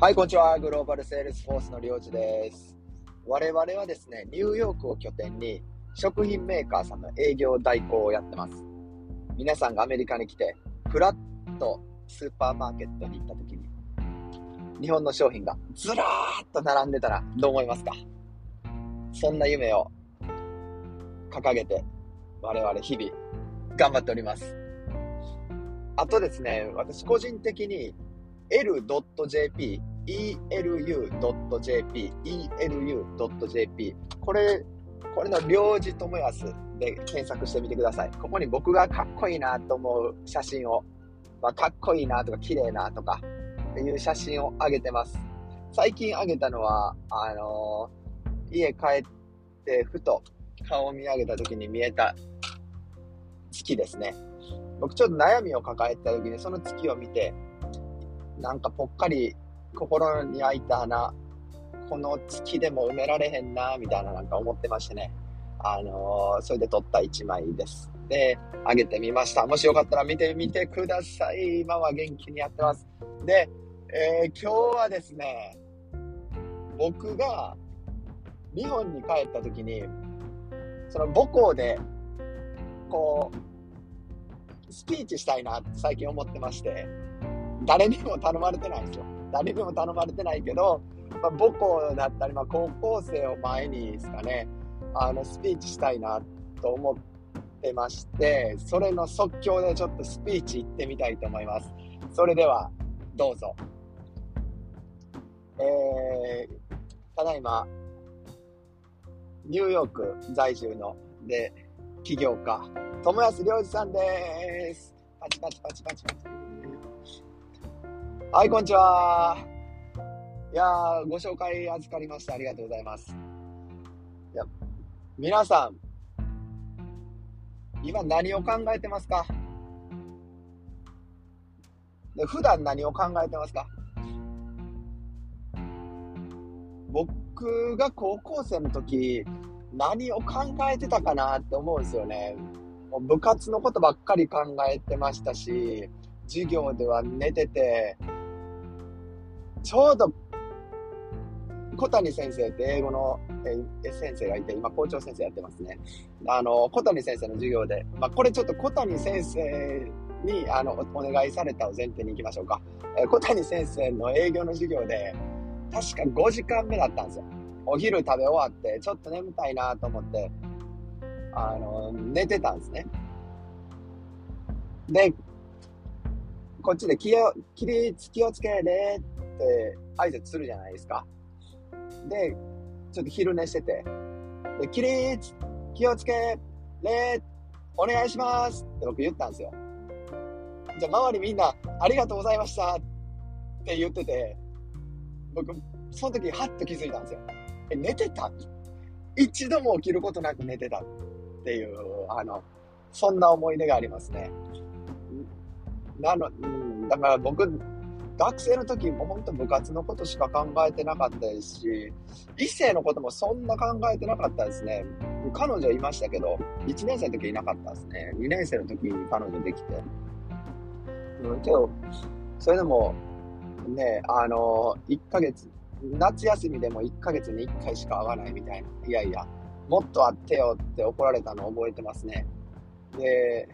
はい、こんにちは。グローバルセールスフォースのりょうじです。我々はですね、ニューヨークを拠点に食品メーカーさんの営業代行をやってます。皆さんがアメリカに来て、フラッとスーパーマーケットに行った時に、日本の商品がずらーっと並んでたらどう思いますか？そんな夢を掲げて、我々日々頑張っております。あとですね、私個人的に l.jp、elu.jp、elu.jp、これ、これの領事友康で検索してみてください。ここに僕がかっこいいなと思う写真を、まあ、かっこいいなとか綺麗なとかっていう写真を上げてます。最近上げたのは、あのー家帰ってふと顔を見上げた時に見えた月ですね。僕ちょっと悩みを抱えてた時にその月を見て、なんかぽっかり心に開いた穴、この月でも埋められへんな、みたいななんか思ってましてね。あのーそれで撮った一枚です。で、あげてみました。もしよかったら見てみてください。今は元気にやってます。で、えー今日はですね、僕が日本に帰った時に、その母校で、こう、スピーチしたいなって最近思ってまして、誰にも頼まれてないですよ。誰にも頼まれてないけど、まあ、母校だったり、まあ、高校生を前にですかね、あの、スピーチしたいなと思ってまして、それの即興でちょっとスピーチ行ってみたいと思います。それでは、どうぞ。えー、ただいま、ニューヨーク在住の、で、起業家、友安良二さんです。パチパチパチパチパチ。はい、こんにちは。いやー、ご紹介預かりましてありがとうございます。いや、皆さん、今何を考えてますか？で普段何を考えてますか？僕が高校生の時、何を考えてたかなって思うんですよね。もう部活のことばっかり考えてましたし、授業では寝てて、ちょうど小谷先生って英語の先生がいて、今校長先生やってますね。あの、小谷先生の授業で、まあ、これちょっと小谷先生にあのお願いされたを前提に行きましょうか。え小谷先生の営業の授業で、確か5時間目だったんですよ。お昼食べ終わって、ちょっと眠たいなと思って、あの、寝てたんですね。で、こっちで気を、気り気をつけねって挨拶するじゃないですか。で、ちょっと昼寝してて、で、起立気をつけねお願いしますって僕言ったんですよ。じゃあ周りみんなありがとうございましたって言ってて、僕、その時ハッと気づいたんですよ。え、寝てた？一度も起きることなく寝てたっていう、あの、そんな思い出がありますね。なの、うん、だから僕、学生の時も本当部活のことしか考えてなかったですし、異性のこともそんな考えてなかったですね。彼女いましたけど、1年生の時いなかったですね。2年生の時に彼女できて。うん、けど、それでも、ね、あの、1ヶ月、夏休みでも1ヶ月に1回しか会わないみたいな。いやいや、もっと会ってよって怒られたのを覚えてますね。で、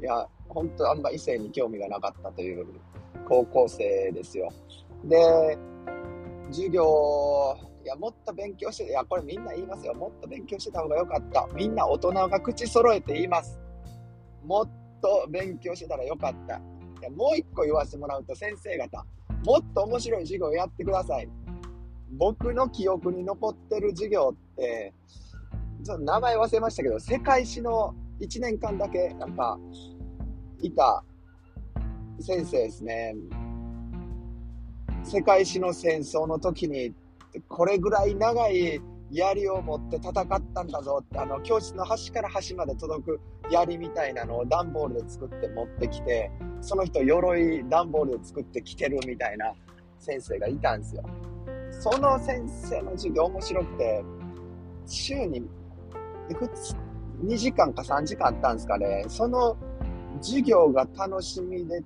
いや、本当あんま異性に興味がなかったという高校生ですよ。で、授業、いや、もっと勉強して、いや、これみんな言いますよ。もっと勉強してた方がよかった。みんな大人が口揃えて言います。もっと勉強してたらよかった。いやもう一個言わせてもらうと、先生方、もっと面白い授業やってください。僕の記憶に残ってる授業って、ちょっと名前忘れましたけど、世界史の1年間だけ、なんか、いた先生ですね。世界史の戦争の時に、これぐらい長い槍を持って戦ったんだぞって、あの、教室の端から端まで届く槍みたいなのを段ボールで作って持ってきて、その人鎧段ボールで作って着てるみたいな先生がいたんですよ。その先生の授業面白くて、週に2時間か3時間あったんですかね。その授業が楽しみで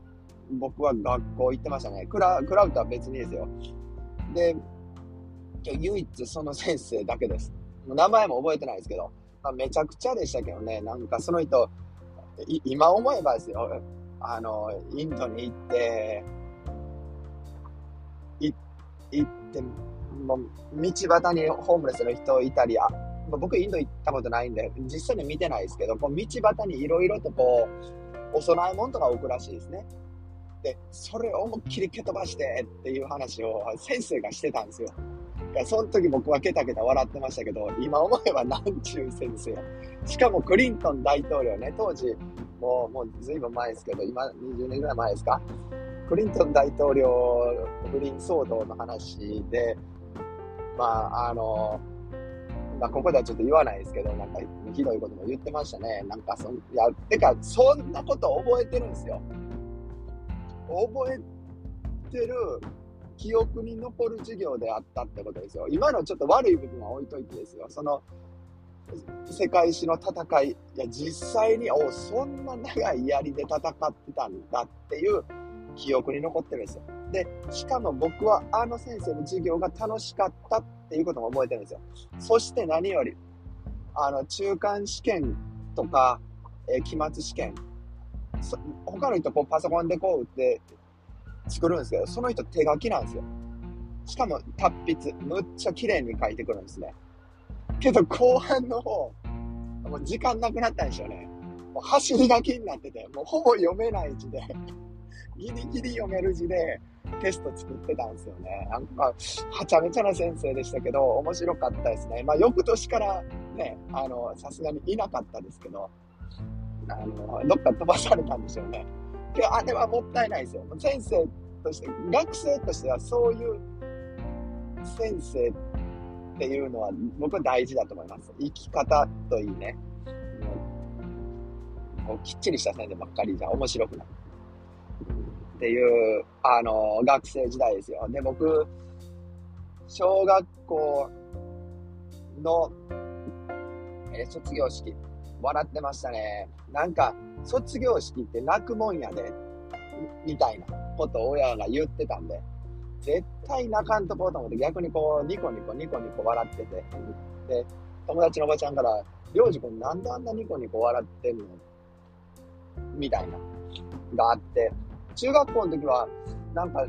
僕は学校行ってましたね。クラクラウドは別にですよ。で、唯一その先生だけです。名前も覚えてないですけど、まあ、めちゃくちゃでしたけどね、なんかその人、今思えばですよ、あの、インドに行って、い行って、もう道端にホームレスの人いたり、あ僕インド行ったことないんで、実際に見てないですけど、こう道端にいろいろとこう、お供え物とか置くらしいですね。で、それを思いっきり蹴飛ばしてっていう話を先生がしてたんですよ。その時僕はケタケタ笑ってましたけど、今思えばなんちゅう先生。しかもクリントン大統領ね、当時、もう、もう随分前ですけど、今20年ぐらい前ですか？クリントン大統領不倫騒動の話で、まあ、あの、まあ、ここではちょっと言わないですけど、なんか、ひどいことも言ってましたね。なんか、そん、いや、てか、そんなこと覚えてるんですよ。覚えてる記憶に残る授業であったってことですよ。今のちょっと悪い部分は置いといてですよ。その、世界史の戦い、いや、実際に、おそんな長い槍で戦ってたんだっていう記憶に残ってるんですよ。で、しかも僕はあの先生の授業が楽しかったっていうことも覚えてるんですよ。そして何より、あの、中間試験とか、えー、期末試験、他の人こうパソコンでこう打って作るんですけど、その人手書きなんですよ。しかも達筆、むっちゃ綺麗に書いてくるんですね。けど後半の方、もう時間なくなったんでしょうね。もう走り書きになってて、もうほぼ読めない字で ギリギリ読める字でテスト作ってたんですよね。なんか、はちゃめちゃな先生でしたけど、面白かったですね。まあ、翌年からね、あの、さすがにいなかったですけど、あの、どっか飛ばされたんでしょうね。けど、あれはもったいないですよ。先生として、学生としてはそういう先生っていうのは僕は大事だと思います。生き方といいね。もうきっちりした先生ばっかりじゃ面白くない。っていう、あの、学生時代ですよ。で、僕、小学校の、え卒業式、笑ってましたね。なんか、卒業式って泣くもんやで、みたいなこと親が言ってたんで、絶対泣かんとこうと思って逆にこう、ニコニコニコニコ笑ってて、で、友達のおばちゃんから、りょうじくんなんであんなニコニコ笑ってんの？みたいな、があって、中学校の時は、なんか、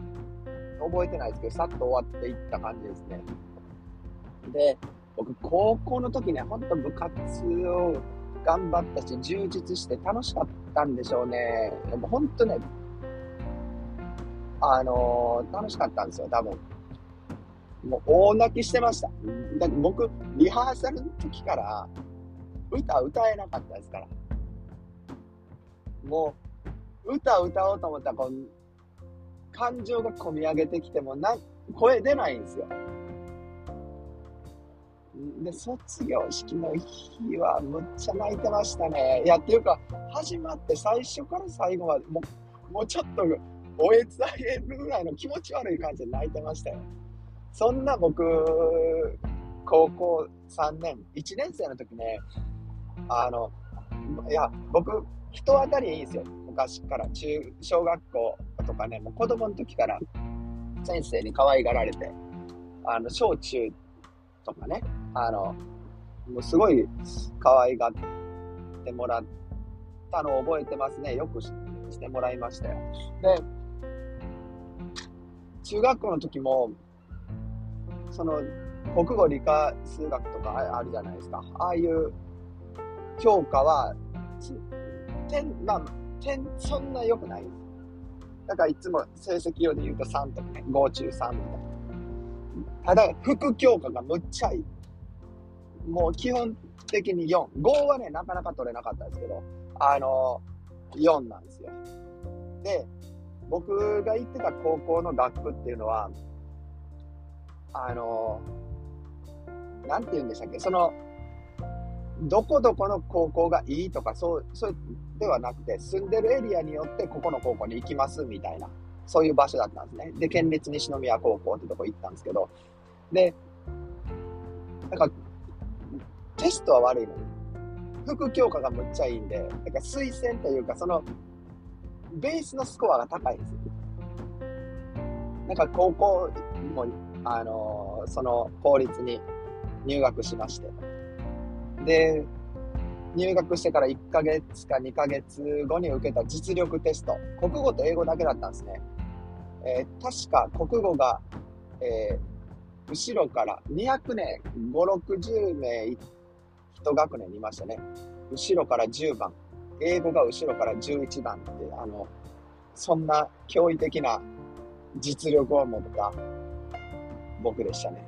覚えてないですけど、さっと終わっていった感じですね。で、僕、高校の時ね、ほんと部活を頑張ったし、充実して楽しかったんでしょうね。でも本当ね、あのー、楽しかったんですよ、多分。もう大泣きしてました。だって僕、リハーサルの時から、歌歌えなかったですから。もう、歌歌おうと思ったらこう、感情が込み上げてきてもな、声出ないんですよ。で、卒業式の日はむっちゃ泣いてましたね。いや、っていうか、始まって最初から最後まで、もう、もうちょっと、おえつあげるぐらいの気持ち悪い感じで泣いてましたよ。そんな僕、高校3年、1年生の時ね、あの、いや、僕、人当たりいいんですよ。昔から中、小学校とかね、もう子供の時から先生に可愛がられて、あの、小中とかね、あの、もうすごい可愛がってもらったのを覚えてますね。よくしてもらいましたよ。で、中学校の時も、その、国語、理科、数学とかあるじゃないですか。ああいう教科は、点、まあ、点、そんな良くないです。だからいつも成績用で言うと3とかね、5中3みたいな。ただ、副教科がむっちゃいい。もう基本的に4。5はね、なかなか取れなかったですけど、あの、4なんですよ。で、僕が行ってた高校の学区っていうのは、あの、なんて言うんでしたっけ、その、どこどこの高校がいいとか、そう、そうではなくて、住んでるエリアによってここの高校に行きますみたいな、そういう場所だったんですね。で、県立西宮高校ってとこ行ったんですけど、で、なんか、テストは悪いのに、副教科がむっちゃいいんで、なんか推薦というか、その、ベースのスコアが高いんですよ。なんか高校も、あのー、その公立に入学しまして。で、入学してから1ヶ月か2ヶ月後に受けた実力テスト。国語と英語だけだったんですね。えー、確か国語が、えー、後ろから200年、5、60名学年にいましたね。後ろから10番。英語が後ろから11番って、あの、そんな驚異的な実力を持った僕でしたね。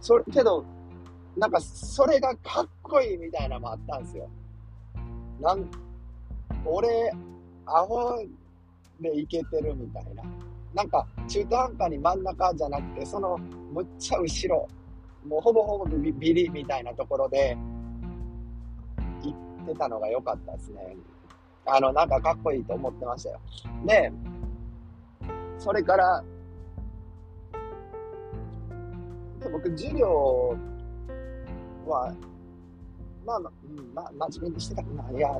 それ、けど、なんか、それがかっこいいみたいなのもあったんですよ。なん、俺、アホでいけてるみたいな。なんか、中途半端に真ん中じゃなくて、その、むっちゃ後ろ、もうほぼほぼビビリみたいなところで、行ってたのが良かったですね。あの、なんかかっこいいと思ってましたよ。で、それから、僕、授業は、まあ、まあ、まあ、真面目にしてたかな。いや、ちょ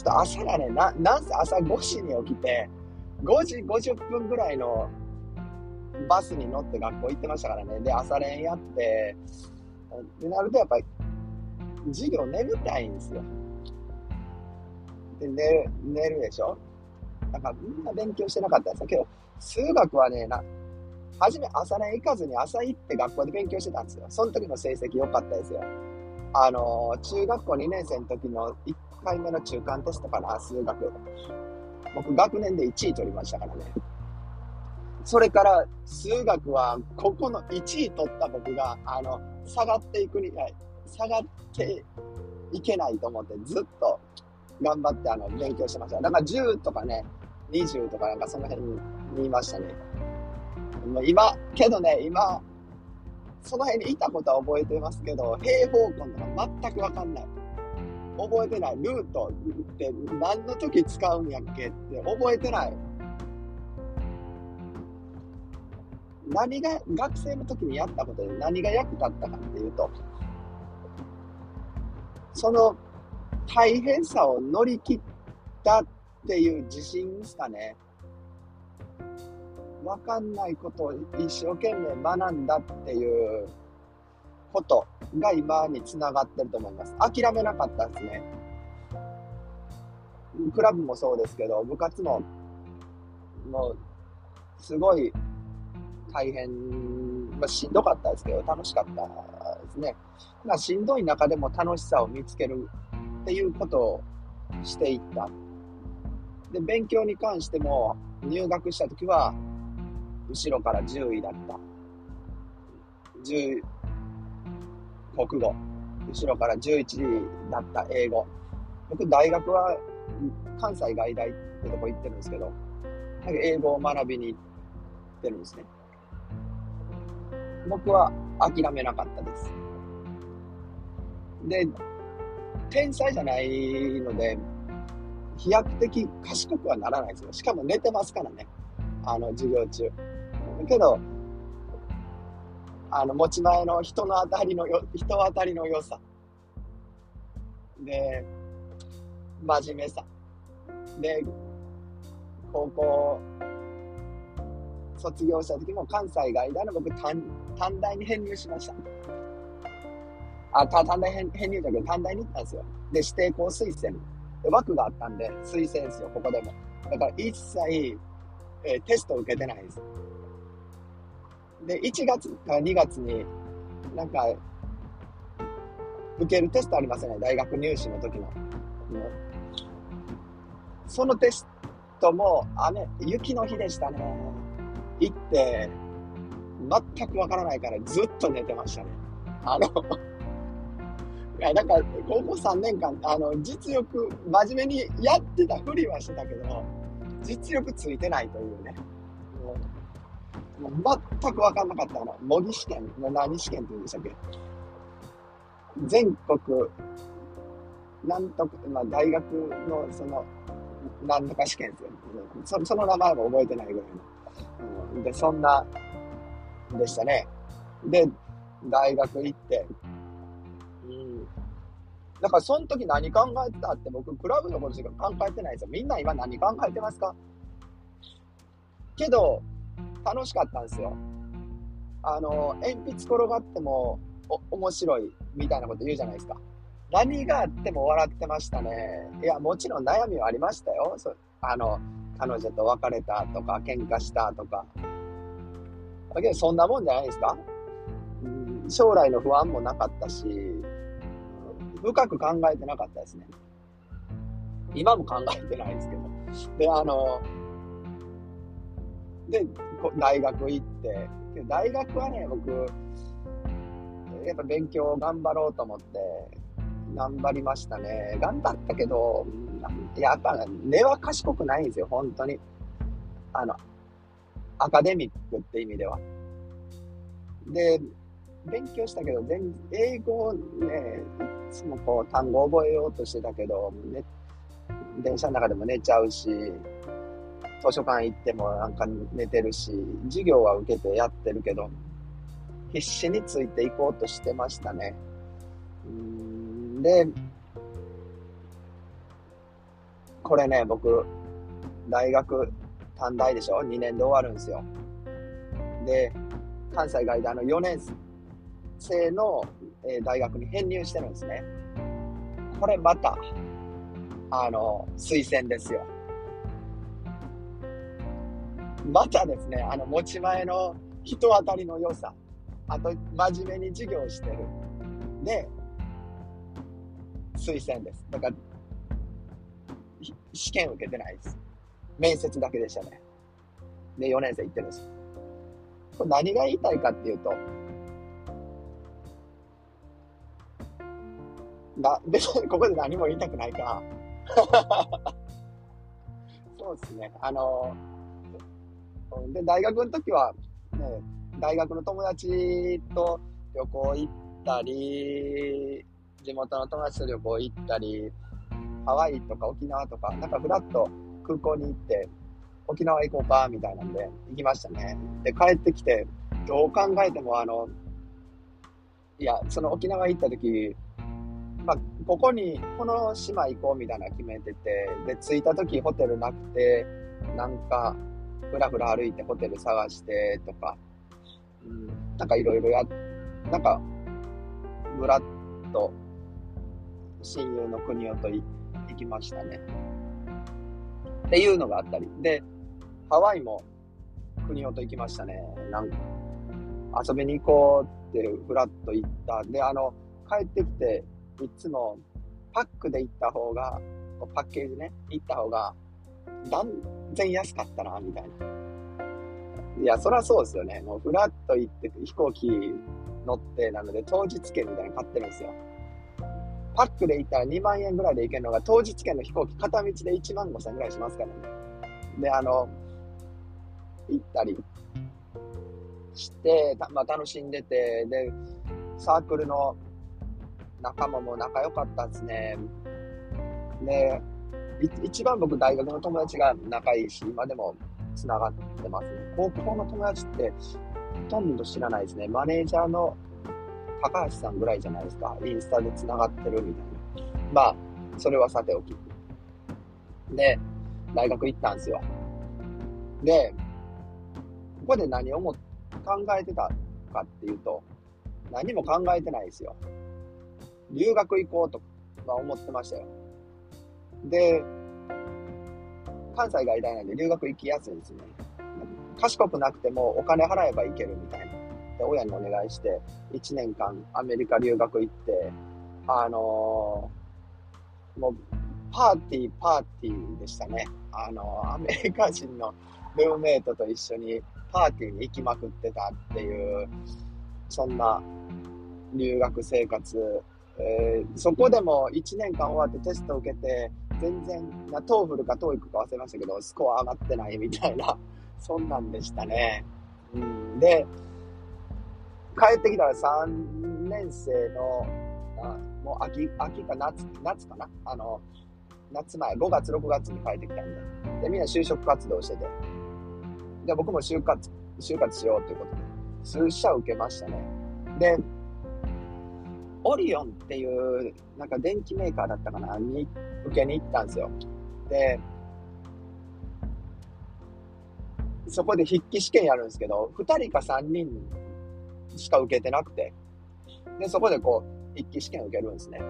っと朝がね、な、なんせ朝5時に起きて、5時50分ぐらいのバスに乗って学校行ってましたからね。で、朝練やって、ってなるとやっぱり、授業眠たいんですよ。で、寝る、寝るでしょ？だからみんな勉強してなかったんですけど、数学はね、な、初め朝練行かずに朝行って学校で勉強してたんですよ。その時の成績良かったですよ。あの、中学校2年生の時の1回目の中間テストかな、数学。僕学年で1位取りましたからね。それから数学はここの1位取った僕が、あの、下がっていくに、下がっていけないと思ってずっと頑張ってあの勉強してました。だから10とかね、20とかなんかその辺にいましたね。今、けどね、今、その辺にいたことは覚えてますけど、平方根とか全くわかんない。覚えてない。ルートって何の時使うんやっけって覚えてない。何が、学生の時にやったことで何が役立ったかっていうと、その大変さを乗り切ったっていう自信ですかね。わかんないことを一生懸命学んだっていうことが今につながってると思います。諦めなかったですね。クラブもそうですけど、部活も、もう、すごい大変、まあ、しんどかったですけど、楽しかったですね。まあ、しんどい中でも楽しさを見つけるっていうことをしていった。で、勉強に関しても、入学した時は、後ろから10位だった。10、国語。後ろから11位だった英語。僕、大学は関西外大ってとこ行ってるんですけど、英語を学びに行ってるんですね。僕は諦めなかったです。で、天才じゃないので、飛躍的賢くはならないですよ。しかも寝てますからね。あの、授業中。だけど、あの、持ち前の人の当たりのよ、人当たりの良さ。で、真面目さ。で、高校、卒業した時も関西外大の僕短、大に編入しました。あ、短大編編入だけど短大に行ったんですよ。で、指定校推薦。枠があったんで、推薦ですよ、ここでも。だから一切、えー、テスト受けてないです。で、1月か2月に、なんか、受けるテストありますよね。大学入試の時の。そのテストも雨、雪の日でしたね。行って、全くわからないからずっと寝てましたね。あの いや、なんか、高校3年間、あの、実力、真面目にやってたふりはしてたけど、実力ついてないというね。もう全く分かんなかったの。模擬試験、何試験って言うんでしたっけ？全国、なんとか、まあ、大学の、その、なんとか試験ですよ。そその名前も覚えてないぐらいの。うん、で、そんな、でしたね。で、大学行って、うん、だからその時何考えてたって僕、クラブのことしか考えてないですよ。みんな今何考えてますか？けど、楽しかったんですよ。あの、鉛筆転がってもお面白いみたいなこと言うじゃないですか。何があっても笑ってましたね。いや、もちろん悩みはありましたよ。そあの、彼女と別れたとか、喧嘩したとか。だけど、そんなもんじゃないですか、うん、将来の不安もなかったし、深く考えてなかったですね。今も考えてないですけど。で、あの、で、大学行って、大学はね、僕、やっぱ勉強頑張ろうと思って、頑張りましたね。頑張ったけど、やっぱ根は賢くないんですよ、本当に。あの、アカデミックって意味では。で、勉強したけど、全英語ね、いつもこう単語覚えようとしてたけど、ね、電車の中でも寝ちゃうし、図書館行ってもなんか寝てるし、授業は受けてやってるけど、必死についていこうとしてましたね。うんで、これね、僕、大学、短大でしょ ?2 年で終わるんですよ。で、関西外大の4年生の、え大学に編入してるんですね。これまた、あの、推薦ですよ。またですね、あの、持ち前の人当たりの良さ、あと、真面目に授業してる。で、推薦です。だから、試験受けてないです。面接だけでしたね。で、4年生行ってるんです。これ何が言いたいかっていうと、な、別にここで何も言いたくないか。そうですね。あの、で、大学の時は、ね、大学の友達と旅行行ったり、地元の友達と旅行行ったり、ハワイとか沖縄とか、なんかふらっと空港に行って、沖縄行こうか、みたいなんで行きましたね。で、帰ってきて、どう考えてもあの、いや、その沖縄行った時、まあ、ここに、この島行こうみたいな決めてて、で、着いた時ホテルなくて、なんか、ふらふら歩いてホテル探してとか、うん、なんかいろいろや、なんか、ぶらっと親友の国をと行きましたね。っていうのがあったり。で、ハワイも国をと行きましたね。なんか、遊びに行こうってふらっと行った。で、あの、帰ってきて、いつもパックで行った方が、パッケージね、行った方が、断然安かったな、みたいな。いや、そりゃそうですよね。もうフラッと行って飛行機乗ってなので当日券みたいなの買ってるんですよ。パックで行ったら2万円ぐらいで行けるのが当日券の飛行機片道で1万5千ぐらいしますからね。で、あの、行ったりして、たまあ楽しんでて、で、サークルの仲間も仲良かったですね。で、一番僕大学の友達が仲いいし、今でも繋がってますね。高校の友達ってほとんど知らないですね。マネージャーの高橋さんぐらいじゃないですか。インスタで繋がってるみたいな。まあ、それはさておき。で、大学行ったんですよ。で、ここで何をも考えてたかっていうと、何も考えてないですよ。留学行こうとは思ってましたよ。で、関西外大なんで留学行きやすいんですね。賢くなくてもお金払えば行けるみたいな。で、親にお願いして、1年間アメリカ留学行って、あのー、もう、パーティー、パーティーでしたね。あのー、アメリカ人のルームメイトと一緒にパーティーに行きまくってたっていう、そんな留学生活。えー、そこでも1年間終わってテストを受けて、全然、な、 TOEFL か TOEIC か忘れましたけど、スコア上がってないみたいな、そんなんでしたね。うん、で、帰ってきたら3年生の、あもう秋、秋か夏、夏かな？あの、夏前、5月、6月に帰ってきたんで。で、みんな就職活動してて。で、僕も就活、就活しようということで、数社受けましたね。で、オリオンっていう、なんか電気メーカーだったかな、に受けに行ったんですよ。で、そこで筆記試験やるんですけど、2人か3人しか受けてなくて、で、そこでこう、筆記試験受けるんですね。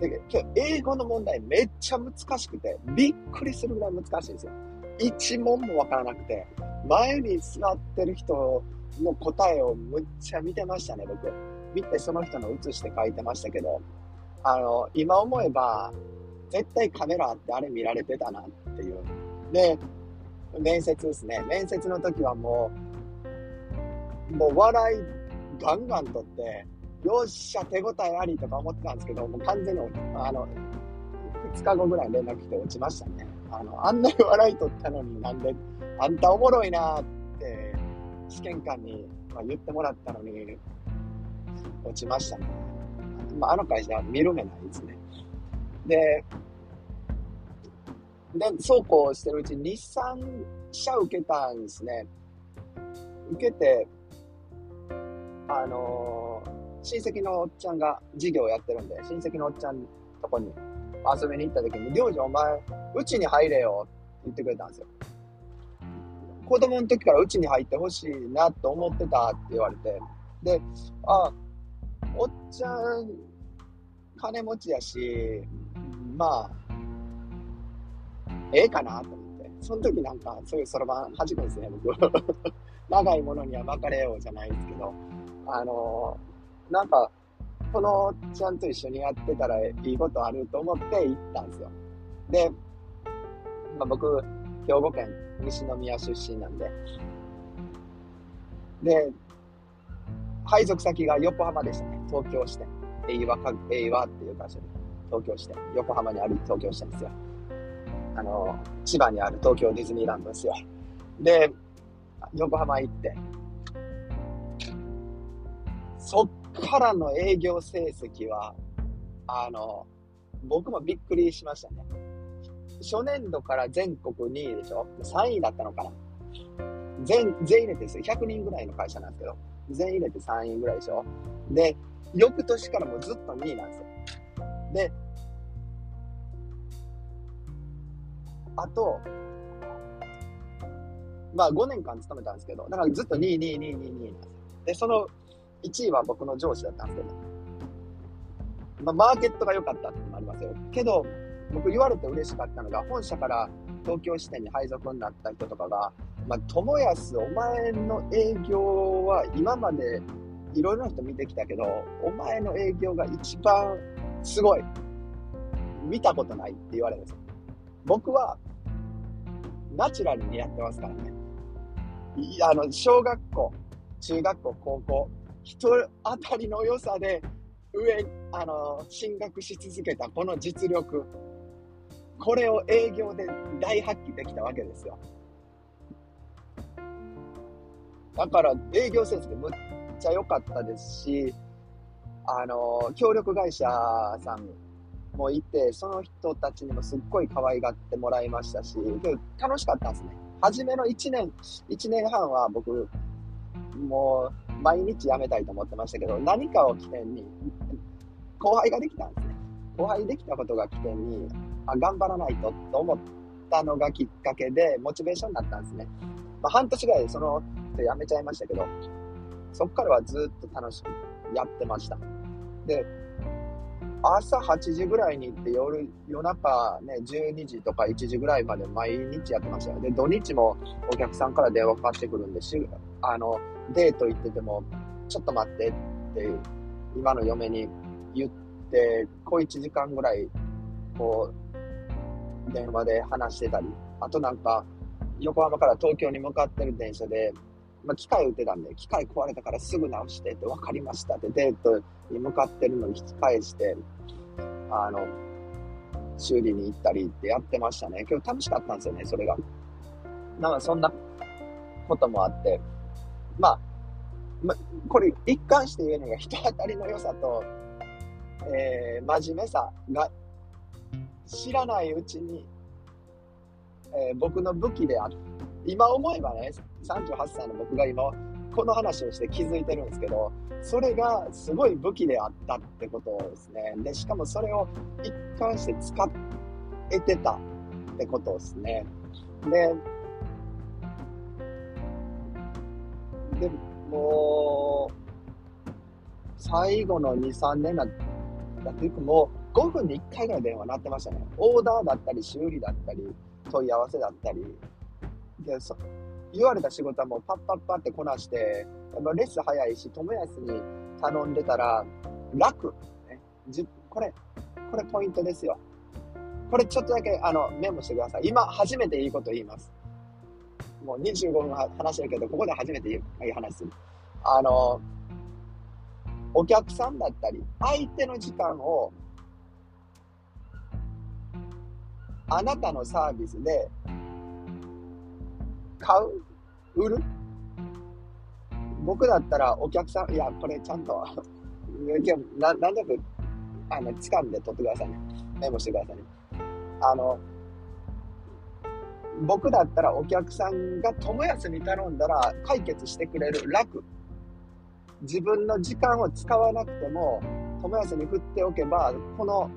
で、今日英語の問題めっちゃ難しくて、びっくりするぐらい難しいんですよ。一問もわからなくて、前に座ってる人の答えをむっちゃ見てましたね、僕。見てその人の写して書いてましたけど、あの、今思えば、絶対カメラあってあれ見られてたなっていう。で、面接ですね。面接の時はもう、もう笑いガンガンとって、よっしゃ、手応えありとか思ってたんですけど、もう完全に、あの、2日後ぐらい連絡来て落ちましたね。あの、あんなに笑い取ったのになんで、あんたおもろいなって、試験官に、まあ、言ってもらったのに、落ちましたね。まあ、あの会社は見る目ないですね。で、で、そうこうしてるうちに2、3社受けたんですね。受けて、あのー、親戚のおっちゃんが事業をやってるんで、親戚のおっちゃんとこに遊びに行った時に、りょうじお前、うちに入れよって言ってくれたんですよ。子供の時からうちに入ってほしいなと思ってたって言われて、で、あ、おっちゃん、金持ちやし、まあ、ええかなと思って。その時なんか、そういうそろばん弾くんですね、僕。長いものには巻かれようじゃないですけど、あのー、なんか、このちゃんと一緒にやってたらいいことあると思って行ったんですよ。で、まあ、僕、兵庫県西宮出身なんで、で、配属先が横浜でしたね。東京支店。英和か、英和っていう会社で、東京支店。横浜にある東京支店ですよ。あの、千葉にある東京ディズニーランドですよ。で、横浜行って、そっからの営業成績は、あの、僕もびっくりしましたね。初年度から全国2位でしょ ?3 位だったのかな？全、全員入れてですよ。100人ぐらいの会社なんですけど、全員入れて3位ぐらいでしょ？で、翌年からもずっと2位なんですよ。で、あと、まあ5年間勤めたんですけど、だからずっと2位、2位、2位、2位、2位なんですよ。で、その1位は僕の上司だったんですけど、まあマーケットが良かったってのもありますよ。けど、僕言われて嬉しかったのが、本社から東京支店に配属になった人とかが、まあ、友安、お前の営業は今までいろいろな人見てきたけど、お前の営業が一番すごい。見たことないって言われるんですよ。僕は、ナチュラルにやってますからね。あの、小学校、中学校、高校、人当たりの良さで上、あの、進学し続けたこの実力。これを営業で大発揮できたわけですよ。だから営業成績むっちゃ良かったですし、あの、協力会社さんもいて、その人たちにもすっごい可愛がってもらいましたし、楽しかったんですね。初めの1年、1年半は僕、もう毎日辞めたいと思ってましたけど、何かを起点に、後輩ができたんですね。後輩できたことが起点に、あ、頑張らないとと思ったのがきっかけで、モチベーションになったんですね。まあ、半年ぐらいでその人辞めちゃいましたけど、そっからはずっと楽しくやってました。で、朝8時ぐらいに行って夜、夜中ね、12時とか1時ぐらいまで毎日やってましたよ。で、土日もお客さんから電話かかってくるんで、しあの、デート行ってても、ちょっと待ってって今の嫁に言って、小1時間ぐらい、こう、電話で話してたり、あとなんか、横浜から東京に向かってる電車で、まあ、機械売ってたんで、機械壊れたからすぐ直してって分かりましたってデートに向かってるのに引き返して、あの、修理に行ったりってやってましたね。今日楽しかったんですよね、それが。なんかそんなこともあって、まあ、ま、これ一貫して言えるのが人当たりの良さと、えー、真面目さが知らないうちにえー、僕の武器である。今思えばね、38歳の僕が今、この話をして気づいてるんですけど、それがすごい武器であったってことですね。で、しかもそれを一貫して使えてたってことですね。で、で、もう、最後の2、3年だっていうかもう5分に1回ぐらい電話鳴ってましたね。オーダーだったり修理だったり問い合わせだったり。で、そ言われた仕事はもうパッパッパってこなして、やっぱレス早いし、友安に頼んでたら楽。ね、じこれ、これポイントですよ。これちょっとだけあのメモしてください。今初めていいこと言います。もう25分話してるけど、ここで初めていい話する。あの、お客さんだったり、相手の時間を、あなたのサービスで買う売る？僕だったらお客さん、いや、これちゃんと な、なんとなく、あの、掴んで取ってくださいね。メモしてくださいね。あの、僕だったらお客さんが友安に頼んだら解決してくれる楽。自分の時間を使わなくても友安に振っておけば、この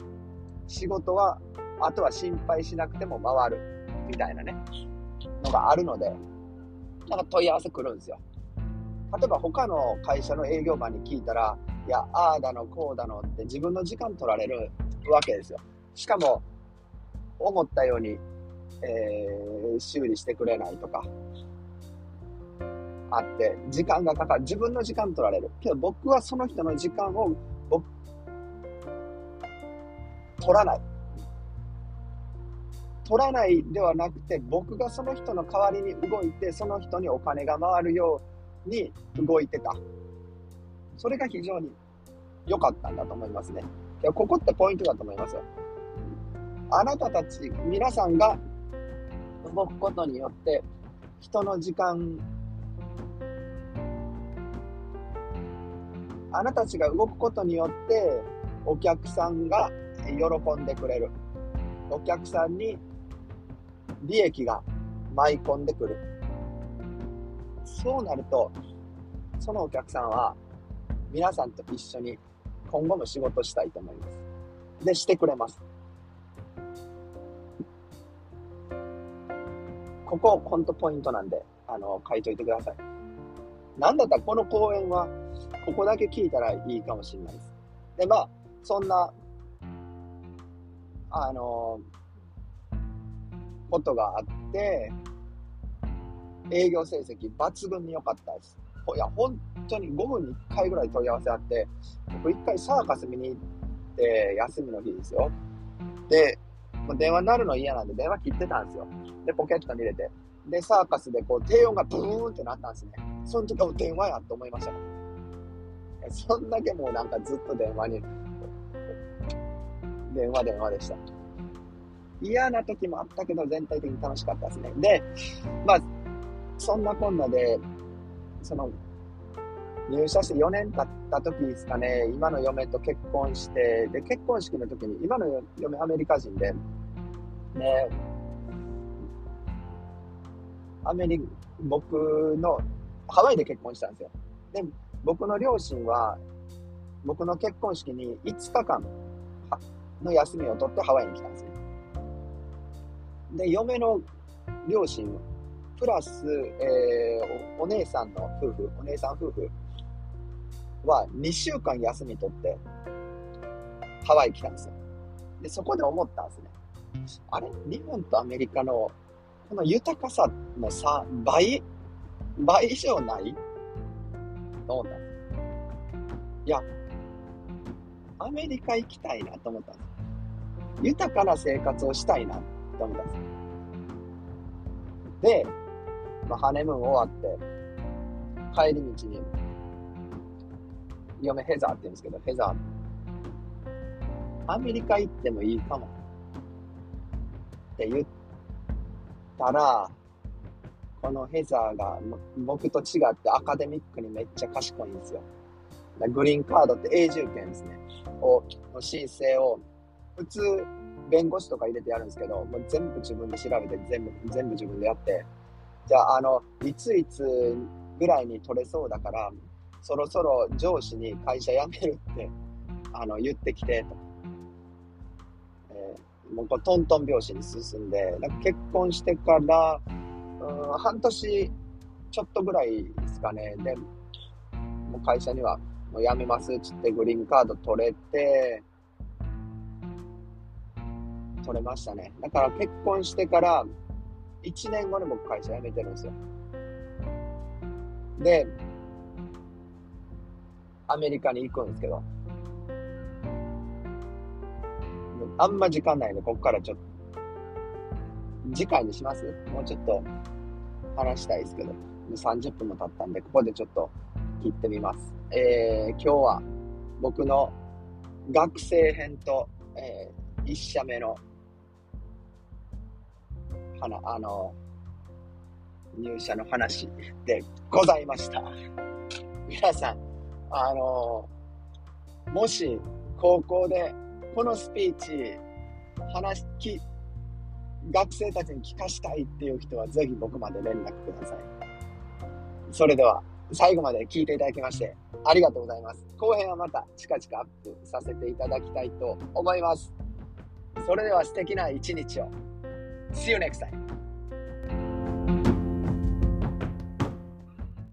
仕事は、あとは心配しなくても回る。みたいなね、のがあるので、なんか問い合わせ来るんですよ。例えば他の会社の営業マンに聞いたら、いや、ああだの、こうだのって自分の時間取られるわけですよ。しかも、思ったようにえー、修理してくれないとか、あって、時間がかかる。自分の時間取られる。けど僕はその人の時間を、僕、取らない。取らないではなくて、僕がその人の代わりに動いて、その人にお金が回るように動いてた。それが非常に良かったんだと思いますね。ここってポイントだと思いますよ。あなたたち、皆さんが動くことによって、人の時間、あなたたちが動くことによって、お客さんが喜んでくれる。お客さんに利益が舞い込んでくる。そうなると、そのお客さんは皆さんと一緒に今後も仕事したいと思います。で、してくれます。ここ、ほんとポイントなんで、あの、書いといてください。なんだったらこの講演は、ここだけ聞いたらいいかもしれないです。で、まあ、そんな、あの、ことがあって、営業成績抜群に良かったです。いや、本当に5分に1回ぐらい問い合わせあって、僕1回サーカス見に行って、休みの日ですよ。で、も電話になるの嫌なんで電話切ってたんですよ。で、ポケットに入れて。で、サーカスでこう低音がブーンってなったんですね。その時は電話やと思いましたね。そんだけもうなんかずっと電話に、電話電話でした。嫌な時もあったけど、全体的に楽しかったですね。で、まあ、そんなこんなで、その、入社して4年経った時ですかね、今の嫁と結婚して、で、結婚式の時に、今の嫁アメリカ人で、ね、アメリカ僕の、ハワイで結婚したんですよ。で、僕の両親は、僕の結婚式に5日間の休みを取ってハワイに来たんですね。で、嫁の両親、プラス、えー、お姉さんの夫婦、お姉さん夫婦は2週間休み取って、ハワイ来たんですよ。で、そこで思ったんですね。あれ日本とアメリカのこの豊かさの差、倍、倍以上ない？と思ったん？いや、アメリカ行きたいなと思ったんです。豊かな生活をしたいなと思ったんです。で、まあ、ハネムーン終わって、帰り道に嫁ヘザーって言うんですけど、ヘザー、アメリカ行ってもいいかも。って言ったら、このヘザーが僕と違ってアカデミックにめっちゃ賢いんですよ。グリーンカードって永住権ですね。を、の申請を、普通、弁護士とか入れてやるんですけど、もう全部自分で調べて、全部、全部自分でやって、じゃあ、あの、いついつぐらいに取れそうだから、そろそろ上司に会社辞めるって、あの、言ってきて、と。もうこうトントン拍子に進んで、なんか結婚してから、うん、半年ちょっとぐらいですかね。で、もう会社にはもう辞めますっつってグリーンカード取れて、取れましたね。だから結婚してから1年後に僕会社辞めてるんですよ。で、アメリカに行くんですけど、あんま時間ないんで、ここからちょっと、次回にします？もうちょっと話したいですけど、30分も経ったんで、ここでちょっと切ってみます。えー、今日は僕の学生編と、えー、1社目の、はな、あの、入社の話でございました。皆さん、あの、もし高校でこのスピーチ、話き、学生たちに聞かしたいっていう人はぜひ僕まで連絡ください。それでは、最後まで聞いていただきまして、ありがとうございます。後編はまた近々アップさせていただきたいと思います。それでは素敵な一日を。See you next time!